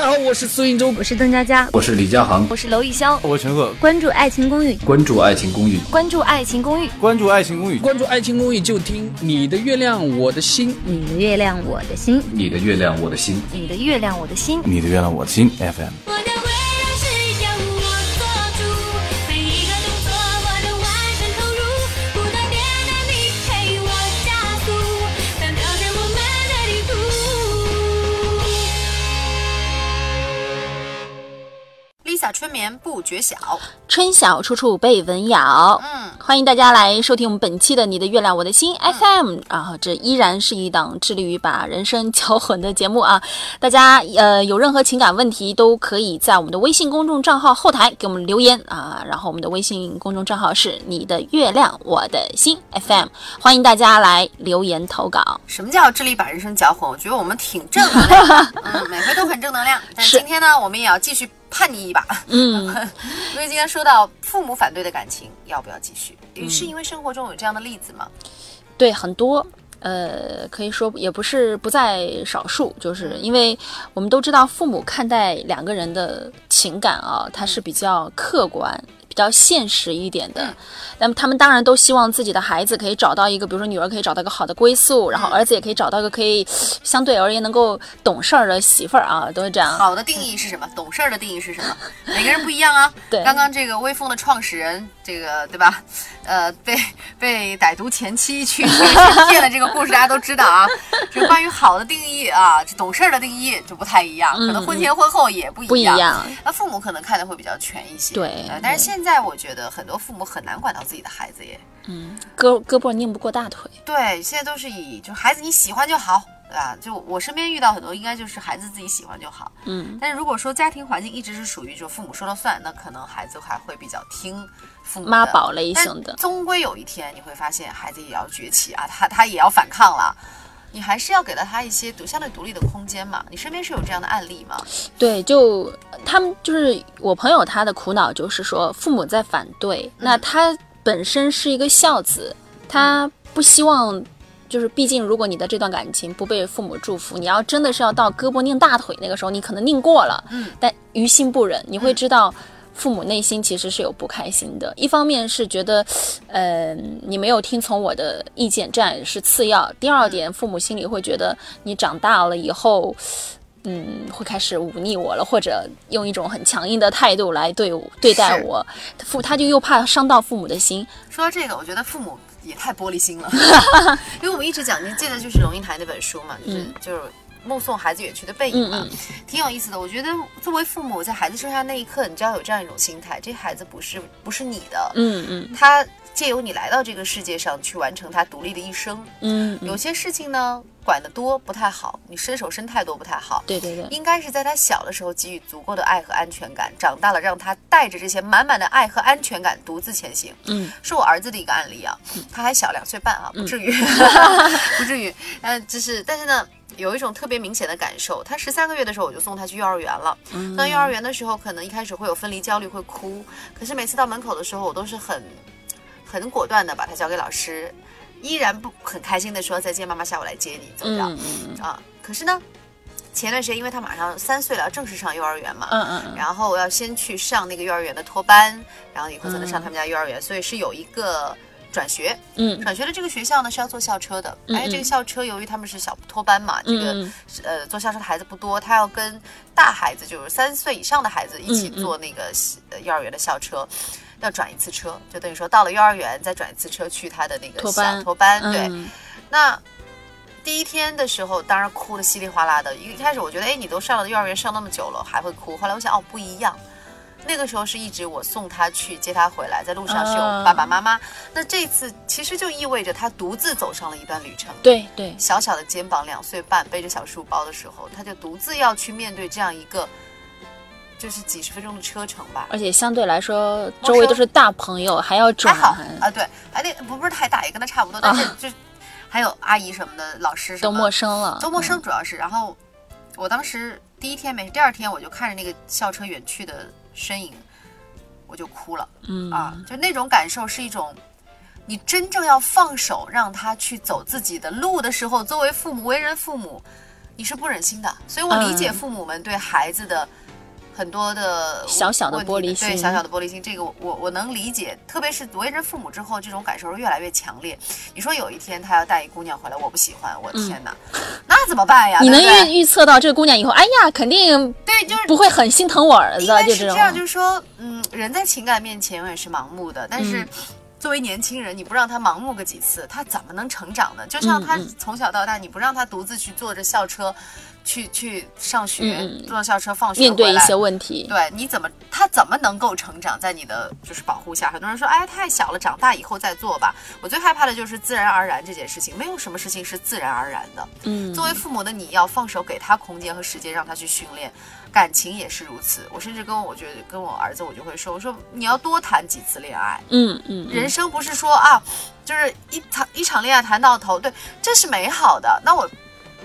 家好，我是苏云舟，我是邓家佳，我是李佳航，我是娄艺潇，我是陈赫。关注《爱情公寓》，关注《爱情公寓》，关注《爱情公寓》，关注《爱情公寓》，关注《爱情公寓》就听你的月亮，我的心，你的月亮，我的心，你的月亮，我的心，你的月亮，我的心，你的月亮，我的心 FM。春眠不觉晓，春晓处处被蚊咬。嗯，欢迎大家来收听我们本期的《你的月亮我的心》FM 啊，这依然是一档致力于把人生搅混的节目啊。大家呃有任何情感问题，都可以在我们的微信公众账号后台给我们留言啊。然后我们的微信公众账号是你的月亮我的心 FM，欢迎大家来留言投稿。什么叫致力把人生搅混？我觉得我们挺正能量，嗯，每回都很正能量。但是今天呢，我们也要继续。叛逆一把，嗯，因为今天说到父母反对的感情，要不要继续？是因为生活中有这样的例子吗？对，很多，呃，可以说也不是不在少数，就是因为我们都知道，父母看待两个人的情感啊，他是比较客观。比较现实一点的，那么他们当然都希望自己的孩子可以找到一个，比如说女儿可以找到一个好的归宿，然后儿子也可以找到一个可以相对而言能够懂事儿的媳妇儿啊，都是这样。好的定义是什么？懂事儿的定义是什么？每个人不一样啊。对，刚刚这个微风的创始人，这个对吧？呃，被被歹毒前妻去 骗的这个故事，大家都知道啊。就关于好的定义啊，这懂事儿的定义就不太一样，可能婚前婚后也不一样。那父母可能看的会比较全一些。对，但是现现在我觉得很多父母很难管到自己的孩子耶，嗯，胳胳膊拧不过大腿。对，现在都是以就孩子你喜欢就好，对吧？就我身边遇到很多，应该就是孩子自己喜欢就好，嗯。但是如果说家庭环境一直是属于就父母说了算，那可能孩子还会比较听父母妈宝类型的。终归有一天你会发现，孩子也要崛起啊，他他也要反抗了。你还是要给到他一些独相对独立的空间嘛？你身边是有这样的案例吗？对，就他们就是我朋友，他的苦恼就是说父母在反对，那他本身是一个孝子，他不希望，就是毕竟如果你的这段感情不被父母祝福，你要真的是要到胳膊拧大腿那个时候，你可能拧过了，嗯，但于心不忍，你会知道。父母内心其实是有不开心的，一方面是觉得，呃，你没有听从我的意见，这样是次要；第二点，父母心里会觉得你长大了以后，嗯，会开始忤逆我了，或者用一种很强硬的态度来对对待我，父他就又怕伤到父母的心。说到这个，我觉得父母也太玻璃心了，因为我们一直讲，您记得就是龙应台那本书嘛，就是就是。目送孩子远去的背影嘛，挺有意思的。我觉得作为父母，在孩子生下那一刻，你就要有这样一种心态：这孩子不是不是你的，嗯嗯，他借由你来到这个世界上去完成他独立的一生，嗯，有些事情呢管得多不太好，你伸手伸太多不太好，对对对，应该是在他小的时候给予足够的爱和安全感，长大了让他带着这些满满的爱和安全感独自前行。嗯，是我儿子的一个案例啊，他还小两岁半啊，不至于，不至于，嗯，就是，但是呢。有一种特别明显的感受，他十三个月的时候我就送他去幼儿园了。到幼儿园的时候，可能一开始会有分离焦虑，会哭。可是每次到门口的时候，我都是很很果断的把他交给老师，依然不很开心的说再见，妈妈下午来接你，怎么着？啊，可是呢，前段时间因为他马上三岁了，要正式上幼儿园嘛，嗯嗯，然后我要先去上那个幼儿园的托班，然后以后才能上他们家幼儿园，所以是有一个。转学，嗯，转学的这个学校呢是要坐校车的，哎，这个校车由于他们是小托班嘛，这个呃坐校车的孩子不多，他要跟大孩子，就是三岁以上的孩子一起坐那个幼儿园的校车，要转一次车，就等于说到了幼儿园再转一次车去他的那个托班，托班，对。那第一天的时候，当然哭的稀里哗啦的，一开始我觉得，哎，你都上了幼儿园上那么久了还会哭，后来我想，哦，不一样。那个时候是一直我送他去接他回来，在路上是有爸爸妈妈。那这次其实就意味着他独自走上了一段旅程。对对，小小的肩膀，两岁半背着小书包的时候，他就独自要去面对这样一个，就是几十分钟的车程吧。而且相对来说，周围都是大朋友，还要转。还好啊，对，还得不不是太大，也跟他差不多，但是就还有阿姨什么的，老师什么都陌生了，都陌生主要是。然后我当时第一天没，第二天我就看着那个校车远去的。身影，我就哭了。嗯啊，就那种感受是一种，你真正要放手让他去走自己的路的时候，作为父母为人父母，你是不忍心的。所以我理解嗯父母们对孩子的很多的小小的玻璃心对小小的玻璃心，这个我我我能理解。特别是为人父母之后，这种感受是越来越强烈。你说有一天他要带一姑娘回来，我不喜欢，我天哪，那怎么办呀？嗯你能预预测到这个姑娘以后，哎呀，肯定对，就是不会很心疼我儿子就是这样，就是说，嗯，人在情感面前永远是盲目的，但嗯是。作为年轻人，你不让他盲目个几次，他怎么能成长呢？就像他从小到大，你不让他独自去坐着校车，去去上学，坐校车放学面对一些问题，对，你怎么他怎么能够成长在你的就是保护下？很多人说，哎，太小了，长大以后再做吧。我最害怕的就是自然而然这件事情，没有什么事情是自然而然的。嗯，作为父母的你要放手，给他空间和时间，让他去训练。感情也是如此。我甚至跟我觉得跟我儿子，我就会说，我说你要多谈几次恋爱。嗯嗯，嗯人生不是说啊，就是一场一场恋爱谈到头，对，这是美好的。那我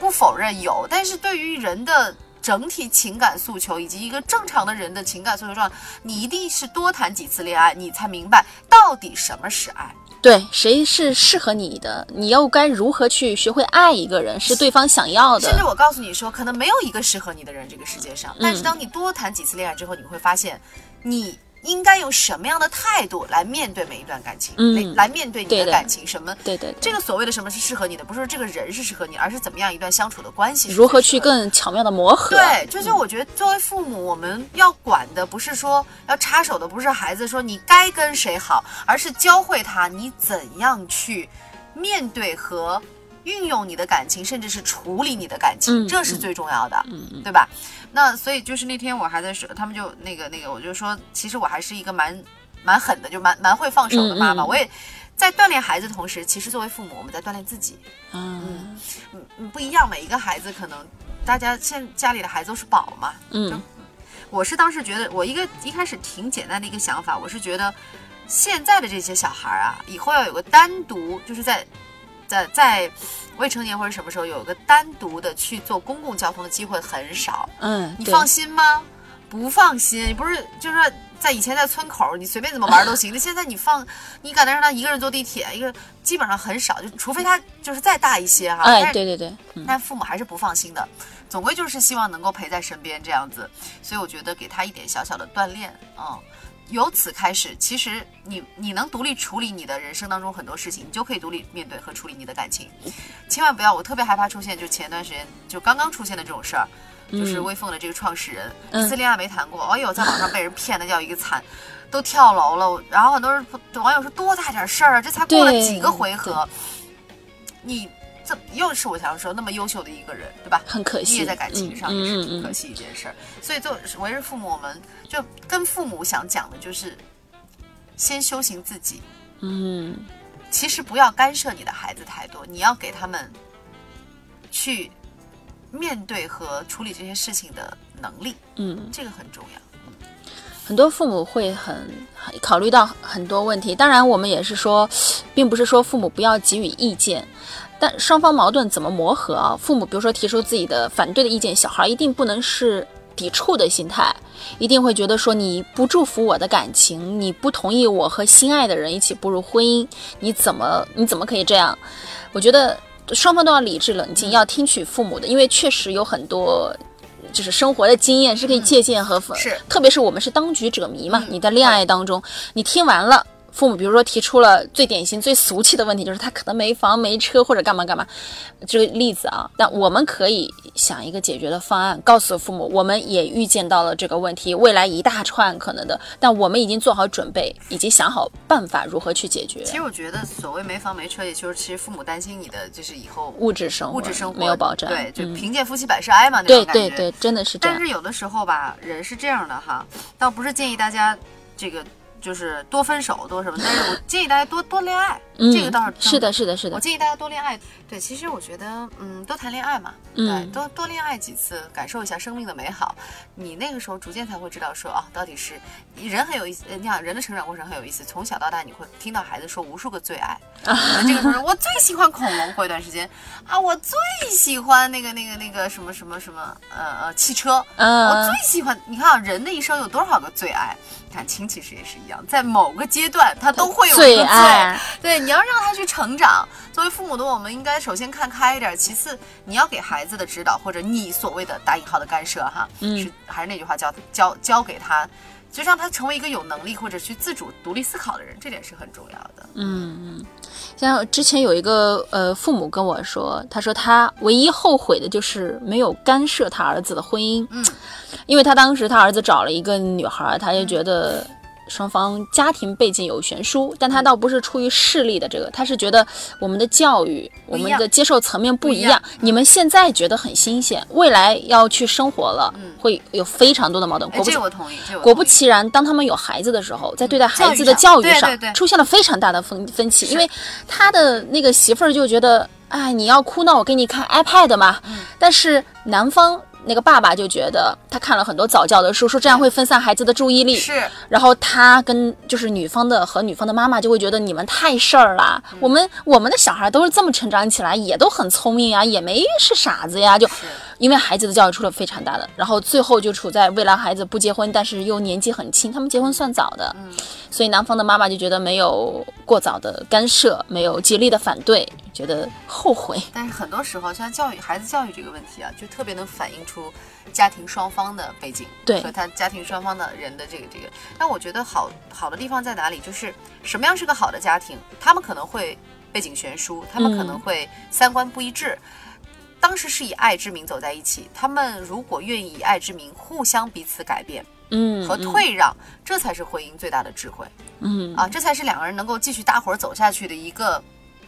不否认有，但是对于人的整体情感诉求以及一个正常的人的情感诉求状态，你一定是多谈几次恋爱，你才明白到底什么是爱。对，谁是适合你的，你又该如何去学会爱一个人，是对方想要的甚至。我告诉你说，可能没有一个适合你的人，这个世界上。但是当你多谈几次恋爱之后，你会发现，你应该用什么样的态度来面对每一段感情，嗯来来面对你的的感情。什么？对对对这个所谓的什么是适合你的，不是说这个人是适合你，而是怎么样一段相处的关系如何去更巧妙的磨合？对，就是我觉得作为父母，我们要管的不是说要插手的，不是孩子说你该跟谁好，而是教会他你怎样去面对和运用你的感情，甚至是处理你的感情，嗯这是最重要的，嗯嗯对吧？那所以就是那天我还在说，他们就那个那个，我就说，其实我还是一个蛮蛮狠的，就蛮蛮会放手的妈妈，我也。在锻炼孩子的同时，其实作为父母，我们在锻炼自己。嗯嗯嗯，不一样，每一个孩子可能，大家现家里的孩子都是宝嘛，嗯我是当时觉得，我一个一开始挺简单的一个想法，我是觉得现在的这些小孩啊，以后要有个单独，就是在在在未成年或者什么时候有一个单独的去坐公共交通的机会很少。嗯，你放心吗？不放心，你不是就是说在以前在村口，你随便怎么玩都行。那现在你放，你敢让他一个人坐地铁，一个基本上很少，就除非他就是再大一些哈。但哎，是对对对，嗯但父母还是不放心的，总归就是希望能够陪在身边这样子，所以我觉得给他一点小小的锻炼，嗯，由此开始，其实你你能独立处理你的人生当中很多事情，你就可以独立面对和处理你的感情，千万不要，我特别害怕出现就前段时间就刚刚出现的这种事儿。就是嗯微凤的这个创始人，嗯一次恋爱没谈过，哎呦，在网上被人骗的叫一个惨，都跳楼了。然后很多人网友说多大点事儿啊，这才过了几个回合，你这又是我想说那么优秀的一个人，对吧？很可惜。你也在感情上也是挺可惜一件事儿。所以作为人父母，我们就跟父母想讲的就是，先修行自己。嗯其实不要干涉你的孩子太多，你要给他们去面对和处理这些事情的能力，嗯，这个很重要。很多父母会很很考虑到很多问题。当然，我们也是说，并不是说父母不要给予意见，但双方矛盾怎么磨合啊？父母比如说提出自己的反对的意见，小孩一定不能是抵触的心态，一定会觉得说你不祝福我的感情，你不同意我和心爱的人一起步入婚姻，你怎么你怎么可以这样？我觉得双方都要理智冷静，要听取父母的，因为确实有很多。就是生活的经验是可以借鉴和特别是我们是当局者迷嘛，嗯你在恋爱当中，你听完了。父母比如说提出了最典型、最俗气的问题，就是他可能没房没车或者干嘛干嘛，这个例子啊。但我们可以想一个解决的方案，告诉父母，我们也预见到了这个问题，未来一大串可能的，但我们已经做好准备，以及想好办法如何去解决其实我觉得所谓没房没车，也就是其实父母担心你的就是以后物质生活，物质生活没有保障。对，就嗯贫贱夫妻百事哀嘛，那对种感觉。对对，真的是这样。但是有的时候吧，人是这样的哈，倒不是建议大家这个就是多分手多什么，但是我建议大家多多恋爱，嗯，这个倒是是的，是的，是的，我建议大家多恋爱。对，其实我觉得，嗯，多谈恋爱嘛，对，嗯多多恋爱几次，感受一下生命的美好。你那个时候逐渐才会知道说，啊，到底是人很有意思。呃你想，人的成长过程很有意思，从小到大你会听到孩子说无数个最爱。这个时候，我最喜欢恐龙，过一段时间啊，我最喜欢那个那个那个什么什么什么，呃呃，汽车。我嗯最喜欢，你看啊，人的一生有多少个最爱？感情其实也是一样。在某个阶段他都会有一最个爱对，你要让他去成长。作为父母的我们，应该首先看开一点，其次你要给孩子的指导，或者你所谓的打引号的干涉哈，嗯是还是那句话，教教教给他，就让他成为一个有能力或者去自主独立思考的人，这点是很重要的。嗯嗯像之前有一个呃父母跟我说，他说他唯一后悔的就是没有干涉他儿子的婚姻，嗯，因为他当时他儿子找了一个女孩，他就觉得。双方家庭背景有悬殊，但他倒不是出于势力的这个，他是觉得我们的教育、我们的接受层面不一样。你们现在觉得很新鲜，未来要去生活了，会有非常多的矛盾。哎，果不这个我同意，果不其然，当他们有孩子的时候，在对待孩子的教育上出现了非常大的分分歧，因为他的那个媳妇儿就觉得，哎，你要哭，那我给你看 iPad 嘛。嗯。但是男方那个爸爸就觉得，他看了很多早教的书，说这样会分散孩子的注意力。是。然后他跟就是女方的和女方的妈妈就会觉得你们太事儿了，嗯。我们我们的小孩都是这么成长起来，也都很聪明啊，也没是傻子呀，就因为孩子的教育出了非常大的，然后最后就处在未来孩子不结婚，但是又年纪很轻，他们结婚算早的，所以男方的妈妈就觉得没有过早的干涉，没有极力的反对，觉得后悔。但是很多时候，像教育孩子教育这个问题啊，就特别能反映出家庭双方的背景，对和他家庭双方的人的这个这个。但我觉得好好的地方在哪里？就是什么样是个好的家庭？他们可能会背景悬殊，他们可能会三观不一致。当时是以爱之名走在一起，他们如果愿意以爱之名互相彼此改变嗯，和退让，这才是婚姻最大的智慧。嗯，啊，这才是两个人能够继续搭伙儿走下去的一个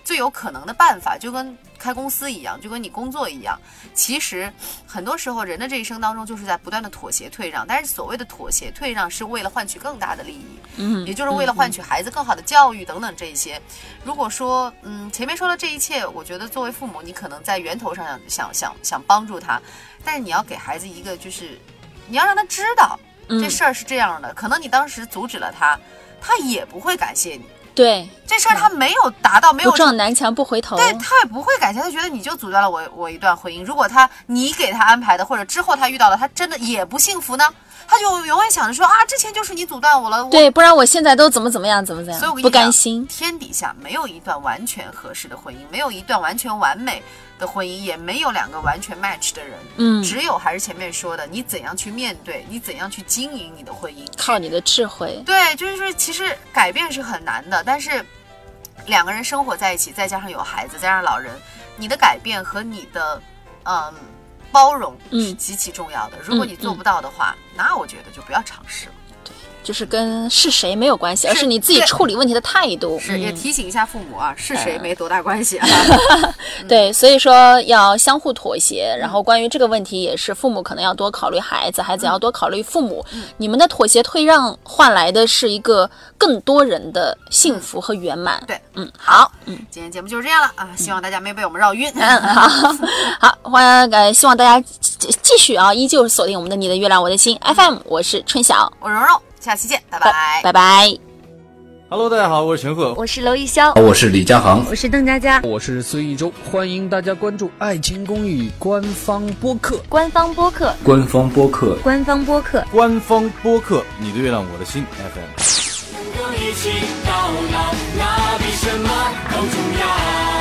最有可能的办法，就跟开公司一样，就跟你工作一样。其实很多时候，人的这一生当中就是在不断的妥协退让，但是所谓的妥协退让是为了换取更大的利益，嗯，也就是为了换取孩子更好的教育等等这一些。如果说，嗯，前面说的这一切，我觉得作为父母，你可能在源头上想想想想帮助他，但是你要给孩子一个就是，你要让他知道嗯这事儿是这样的，可能你当时阻止了他，他也不会感谢你。对，这事儿他没有达到，没有不撞南墙不回头。对他也不会感谢，他觉得你就阻断了我我一段婚姻。如果他你给他安排的，或者之后他遇到了他真的也不幸福呢，他就永远想着说啊，之前就是你阻断我了。我对，不然我现在都怎么怎么样，怎么怎么样，不所以我跟你讲甘心。天底下没有一段完全合适的婚姻，没有一段完全完美的婚姻，也没有两个完全 match 的人。嗯只有还是前面说的，你怎样去面对，你怎样去经营你的婚姻，靠你的智慧。对，就是说，其实改变是很难的，但是两个人生活在一起，再加上有孩子，加上老人，你的改变和你的嗯包容是嗯极其重要的。如果你做不到的话，那我觉得就不要尝试了。就是跟是谁没有关系，而是是你自己处理问题的态度。是，也嗯提醒一下父母啊，是谁没多大关系啊。对，所以说要相互妥协。然后关于这个问题，也是父母可能要多考虑孩子，孩子要多考虑父母。你们的妥协退让换来的是一个更多人的幸福和圆满。对，嗯，好，嗯今天节目就是这样了啊，希望大家没被我们绕晕。嗯，好，好，欢迎呃，希望大家继继续啊，依旧锁定我们的你的月亮我的心 FM，我是春晓，我蓉蓉，下期见，拜拜。拜拜。Hello，大家好，我是陈赫。我是娄艺潇，我是李佳航，我是邓佳佳，我是孙艺洲，欢迎大家关注《爱情公寓》官方播客。官方播客，官方播客。官方播客。官方播客，你的月亮我的心 FM。能够一起到老，那比什么都重要。